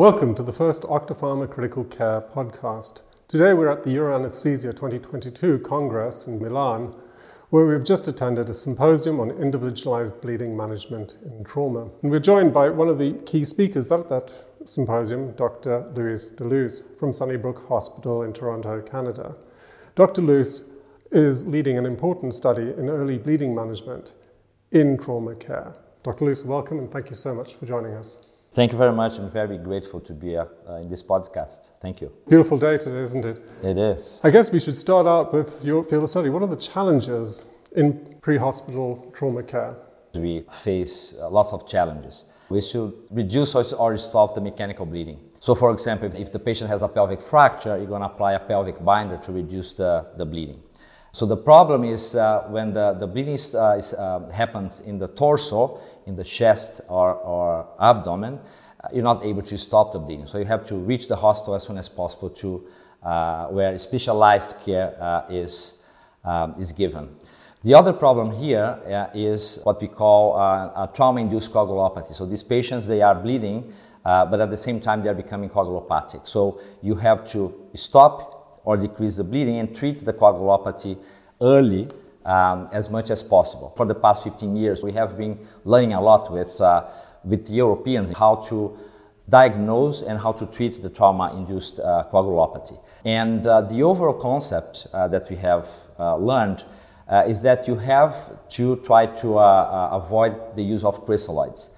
Welcome to the first Octapharma Critical Care podcast. Today we're at the Euroanesthesia 2022 Congress in Milan, where we've just attended a symposium on individualized bleeding management in trauma. And we're joined by one of the key speakers at that symposium, Dr. Luis Da Luz from Sunnybrook Hospital in Toronto, Canada. Dr. Luz is leading an important study in early bleeding management in trauma care. Dr. Luz, welcome and thank you so much for joining us. Thank you very much. I'm very grateful to be uh, in this podcast. Thank you. Beautiful day today, isn't it? It is. I guess we should start out with your field of study. What are the challenges in pre hospital trauma care? We face uh, lots of challenges. We should reduce or stop the mechanical bleeding. So, for example, if the patient has a pelvic fracture, you're going to apply a pelvic binder to reduce the, the bleeding. So, the problem is uh, when the, the bleeding uh, is, uh, happens in the torso, in the chest or, or abdomen, uh, you're not able to stop the bleeding. So you have to reach the hospital as soon as possible to uh, where specialized care uh, is, um, is given. The other problem here uh, is what we call uh, a trauma-induced coagulopathy. So these patients, they are bleeding, uh, but at the same time, they are becoming coagulopathic. So you have to stop or decrease the bleeding and treat the coagulopathy early um, as much as possible. For the past 15 years, we have been learning a lot with, uh, with Europeans how to diagnose and how to treat the trauma-induced uh, coagulopathy. And uh, the overall concept uh, that we have uh, learned uh, is that you have to try to avoid the use of crystalloids.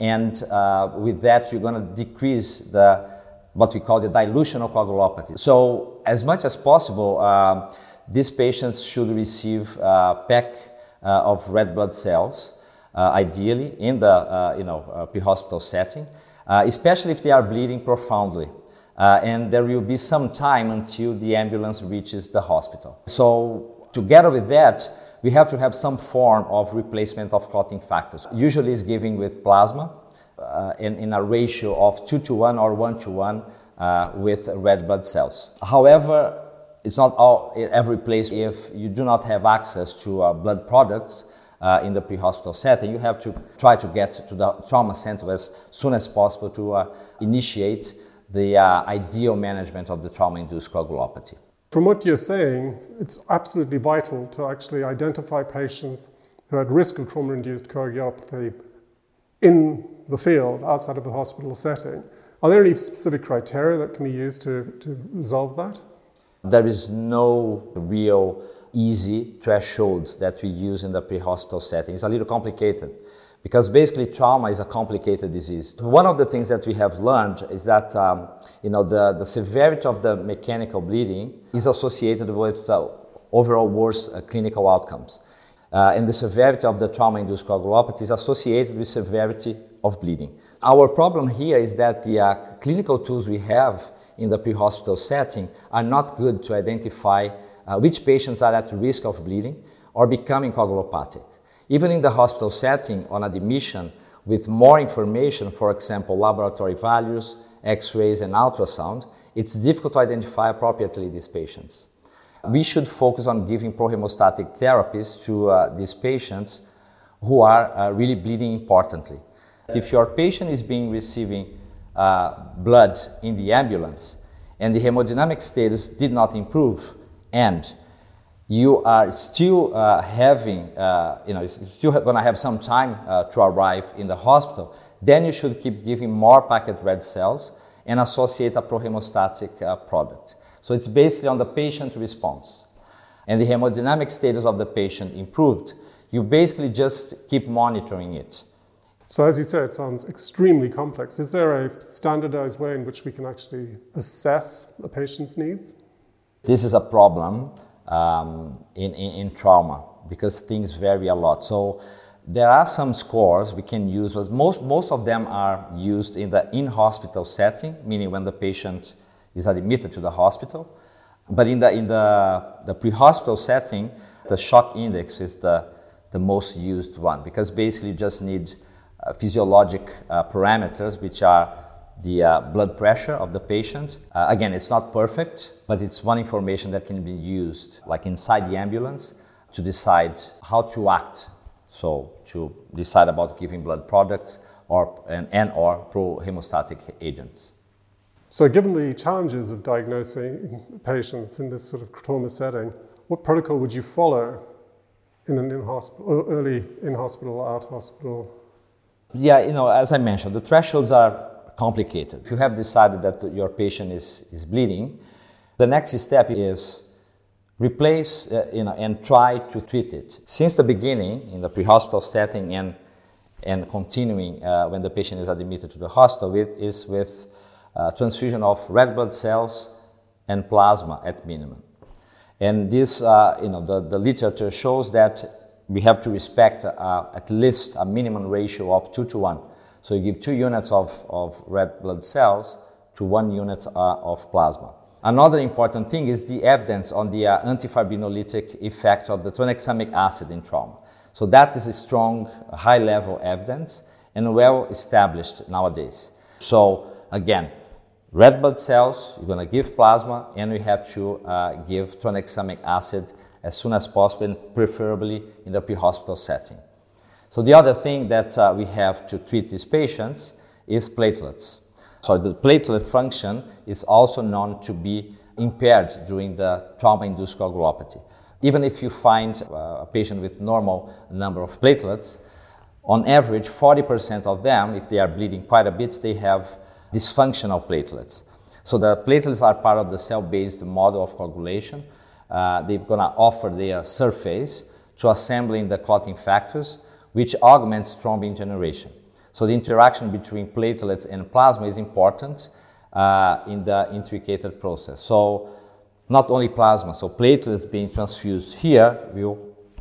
And with that, you're going to decrease the what we call the dilution of coagulopathy. So, as much as possible, these patients should receive a pack uh, of red blood cells, uh, ideally in the uh, you know, pre-hospital setting, especially if they are bleeding profoundly. and there will be some time until the ambulance reaches the hospital. So together with that, we have to have some form of replacement of clotting factors. Usually it's given with plasma uh, in, in, a ratio of 2 to 1 or 1 to 1 uh, with red blood cells. However, it's not all every place. If you do not have access to uh, blood products uh, in the pre-hospital setting you have to try to get to the trauma center as soon as possible to uh, initiate the uh, ideal management of the trauma-induced coagulopathy. From what you're saying it's absolutely vital to actually identify patients who are at risk of trauma-induced coagulopathy in the field outside of the hospital setting. Are there any specific criteria that can be used to, to resolve that there is no real easy threshold that we use in the pre-hospital setting. It's a little complicated because basically trauma is a complicated disease. One of the things that we have learned is that um, you know the, the severity of the mechanical bleeding is associated with uh, overall worse uh, clinical outcomes. Uh, and the severity of the trauma-induced coagulopathy is associated with severity of bleeding. Our problem here is that the uh, clinical tools we have in the pre-hospital setting are not good to identify uh, which patients are at risk of bleeding or becoming coagulopathic. Even in the hospital setting, on admission, with more information, for example, laboratory values, x-rays, and ultrasound, it's difficult to identify appropriately these patients. We should focus on giving prohemostatic therapies to uh, these patients who are uh, really bleeding importantly. If your patient is being receiving uh, blood in the ambulance and the hemodynamic status did not improve and you are still uh, having, uh, you know, still going to have some time uh, to arrive in the hospital, then you should keep giving more packet red cells and associate a prohemostatic uh, product. So it's basically on the patient response. And the hemodynamic status of the patient improved. You basically just keep monitoring it. So, as you say, it sounds extremely complex. Is there a standardized way in which we can actually assess a patient's needs? This is a problem um, in, in, in, trauma because things vary a lot. So, there are some scores we can use, but most, most of them are used in the in hospital setting, meaning when the patient is admitted to the hospital. But in the, in the, the pre hospital setting, the shock index is the, the most used one because basically you just need physiologic uh, parameters, which are the uh, blood pressure of the patient. Uh, again, it's not perfect, but it's one information that can be used, like inside the ambulance, to decide how to act. So, to decide about giving blood products or and, and or pro hemostatic agents. So, given the challenges of diagnosing patients in this sort of trauma setting, what protocol would you follow in an in hospital, early in hospital, out hospital? Yeah, you know, as I mentioned, the thresholds are complicated. If you have decided that your patient is, is bleeding, the next step is replace uh, you know, and try to treat it. Since the beginning, in the pre-hospital setting and, and continuing uh, when the patient is admitted to the hospital, with, is with uh, transfusion of red blood cells and plasma at minimum. And this, uh, you know, the, the literature shows that we have to respect uh, at least a minimum ratio of two to one. So you give two units of, of red blood cells to one unit uh, of plasma. Another important thing is the evidence on the uh, antifibrinolytic effect of the tranexamic acid in trauma. So that is a strong, high level evidence and well established nowadays. So again, red blood cells, you're going to give plasma, and we have to uh, give tranexamic acid as soon as possible, and preferably in the pre-hospital setting. So the other thing that uh, we have to treat these patients is platelets. So the platelet function is also known to be impaired during the trauma-induced coagulopathy. Even if you find uh, a patient with normal number of platelets, on average, 40% of them, if they are bleeding quite a bit, they have dysfunctional platelets. So the platelets are part of the cell-based model of coagulation. Uh, they're going to offer their surface to assembling the clotting factors, which augments thrombin generation. So the interaction between platelets and plasma is important uh, in the intricated process. So not only plasma, so platelets being transfused here will,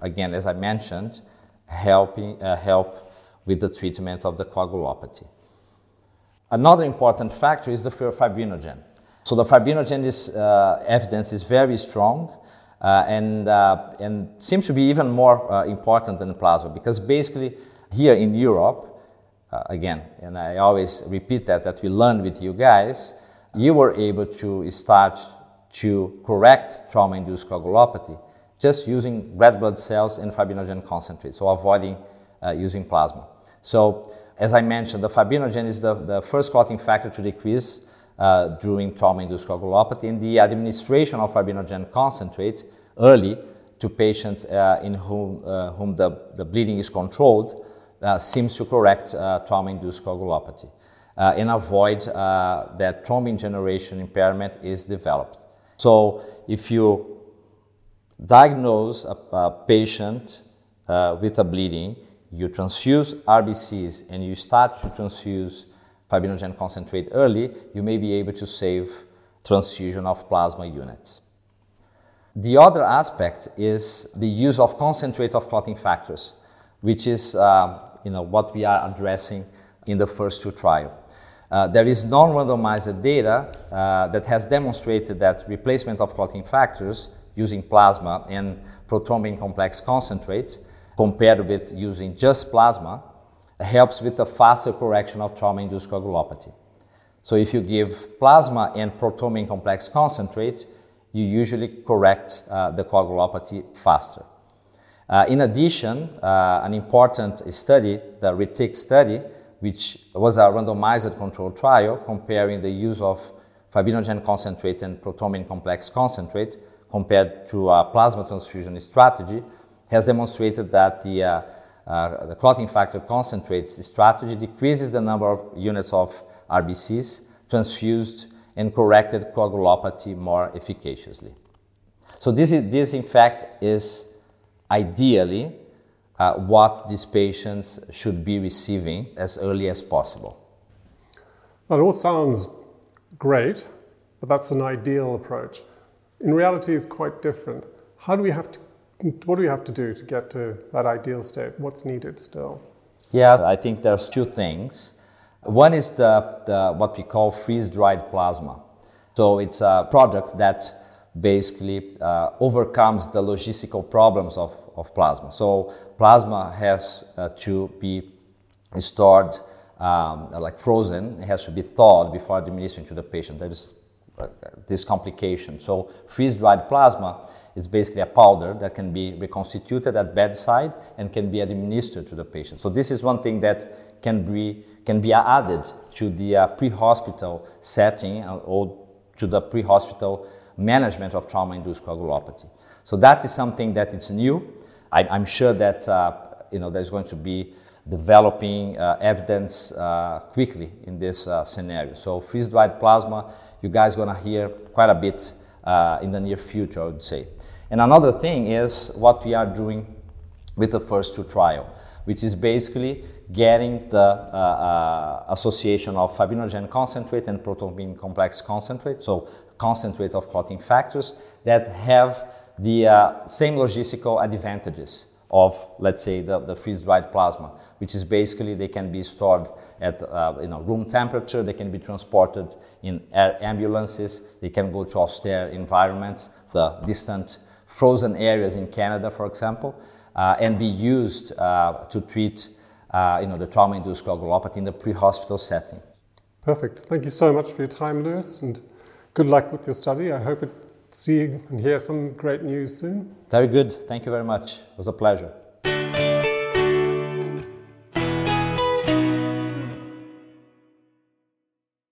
again, as I mentioned, helping, uh, help with the treatment of the coagulopathy. Another important factor is the fibrinogen. So the fibrinogen uh, evidence is very strong uh, and, uh, and seems to be even more uh, important than plasma because basically here in Europe, uh, again, and I always repeat that, that we learned with you guys, you were able to start to correct trauma-induced coagulopathy just using red blood cells and fibrinogen concentrate, so avoiding uh, using plasma. So, as I mentioned, the fibrinogen is the, the first clotting factor to decrease uh, during trauma-induced coagulopathy, and the administration of fibrinogen concentrate early to patients uh, in whom, uh, whom the, the bleeding is controlled uh, seems to correct uh, trauma-induced coagulopathy uh, and avoid that thrombin generation impairment is developed. So if you diagnose a, a patient with a bleeding, you transfuse RBCs and you start to transfuse fibrinogen concentrate early, you may be able to save transfusion of plasma units. The other aspect is the use of concentrate of clotting factors, which is uh, you know, what we are addressing in the first two trials. Uh, there is non-randomized data uh, that has demonstrated that replacement of clotting factors using plasma and prothrombin complex concentrate compared with using just plasma helps with a faster correction of trauma-induced coagulopathy. So if you give plasma and prothrombin complex concentrate, you usually correct uh, the coagulopathy faster. Uh, in addition, uh, an important study, the RETIC study, which was a randomized controlled trial comparing the use of fibrinogen concentrate and prothrombin complex concentrate compared to a plasma transfusion strategy, has demonstrated that the, uh, the clotting factor concentrates the strategy decreases the number of units of RBCs transfused and corrected coagulopathy more efficaciously. So this, is, this in fact is ideally uh, what these patients should be receiving as early as possible. That all sounds great, but that's an ideal approach. In reality, it's quite different. How do we have to, what do we have to do to get to that ideal state? What's needed still? Yeah, I think there's two things. One is the, the what we call freeze-dried plasma. So it's a product that basically uh, overcomes the logistical problems of, of plasma. So plasma has uh, to be stored um, like frozen, it has to be thawed before administering to the patient. There is uh, this complication. So freeze-dried plasma It's basically a powder that can be reconstituted at bedside and can be administered to the patient. So this is one thing that can be can be added to the uh, pre-hospital setting uh, or to the pre-hospital management of trauma-induced coagulopathy. So that is something that it's new. I, am sure that uh, you know there's going to be developing uh, evidence uh, quickly in this uh, scenario. So freeze-dried plasma, you guys gonna hear quite a bit in the near future, I would say. And another thing is what we are doing with the first two trial, which is basically getting the uh, uh, association of fibrinogen concentrate and prothrombin complex concentrate, so concentrate of clotting factors that have the uh, same logistical advantages of, let's say, the, the freeze-dried plasma, which is basically they can be stored at uh, you know, room temperature, they can be transported in ambulances, they can go to austere environments, the distant frozen areas in Canada, for example, uh, and be used uh, to treat uh, you know, the trauma-induced coagulopathy in the pre-hospital setting. Perfect. Thank you so much for your time, Luis, and good luck with your study. I hope to see and hear some great news soon. Very good. Thank you very much. It was a pleasure.